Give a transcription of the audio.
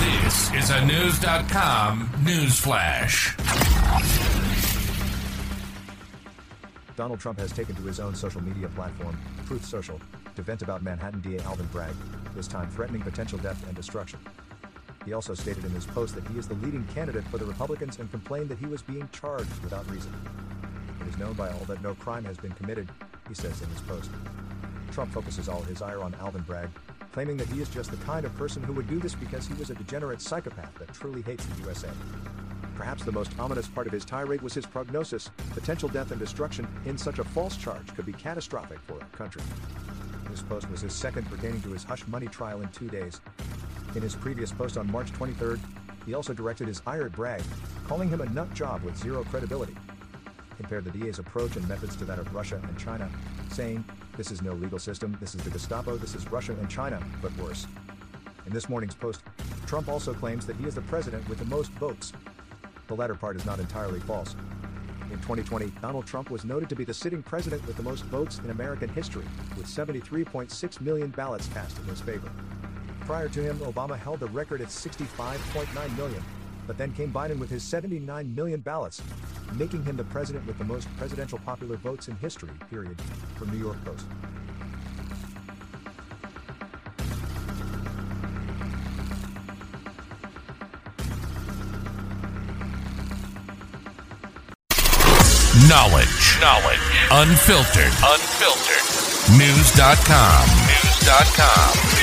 This is a Knewz.com news flash. Donald Trump has taken to his own social media platform, Truth Social, to vent about Manhattan DA Alvin Bragg, this time threatening potential death and destruction. He also stated in his post that he is the leading candidate for the Republicans and complained that he was being charged without reason. It is known by all that no crime has been committed, he says in his post. Trump focuses all his ire on Alvin Bragg, claiming that he is just the kind of person who would do this because he was a degenerate psychopath that truly hates the USA. Perhaps the most ominous part of his tirade was his prognosis potential death and destruction in such a false charge could be catastrophic for our country. This post was his second pertaining to his hush money trial in two days. In his previous post on March 23rd, he also directed his ire at Bragg, calling him a nut job with zero credibility. Compared the DA's approach and methods to that of Russia and China, saying, This is no legal system, this is the Gestapo, this is Russia and China, but worse. In this morning's post, Trump also claims that he is the president with the most votes. The latter part is not entirely false. In 2020, Donald Trump was noted to be the sitting president with the most votes in American history, with 73.6 million ballots cast in his favor. Prior to him, Obama held the record at 65.9 million, but then came Biden with his 79 million ballots, making him the president with the most presidential popular votes in history, period, from New York Post. Knowledge. Knowledge. Unfiltered. Unfiltered. Knewz.com. Knewz.com. Knewz.com. News.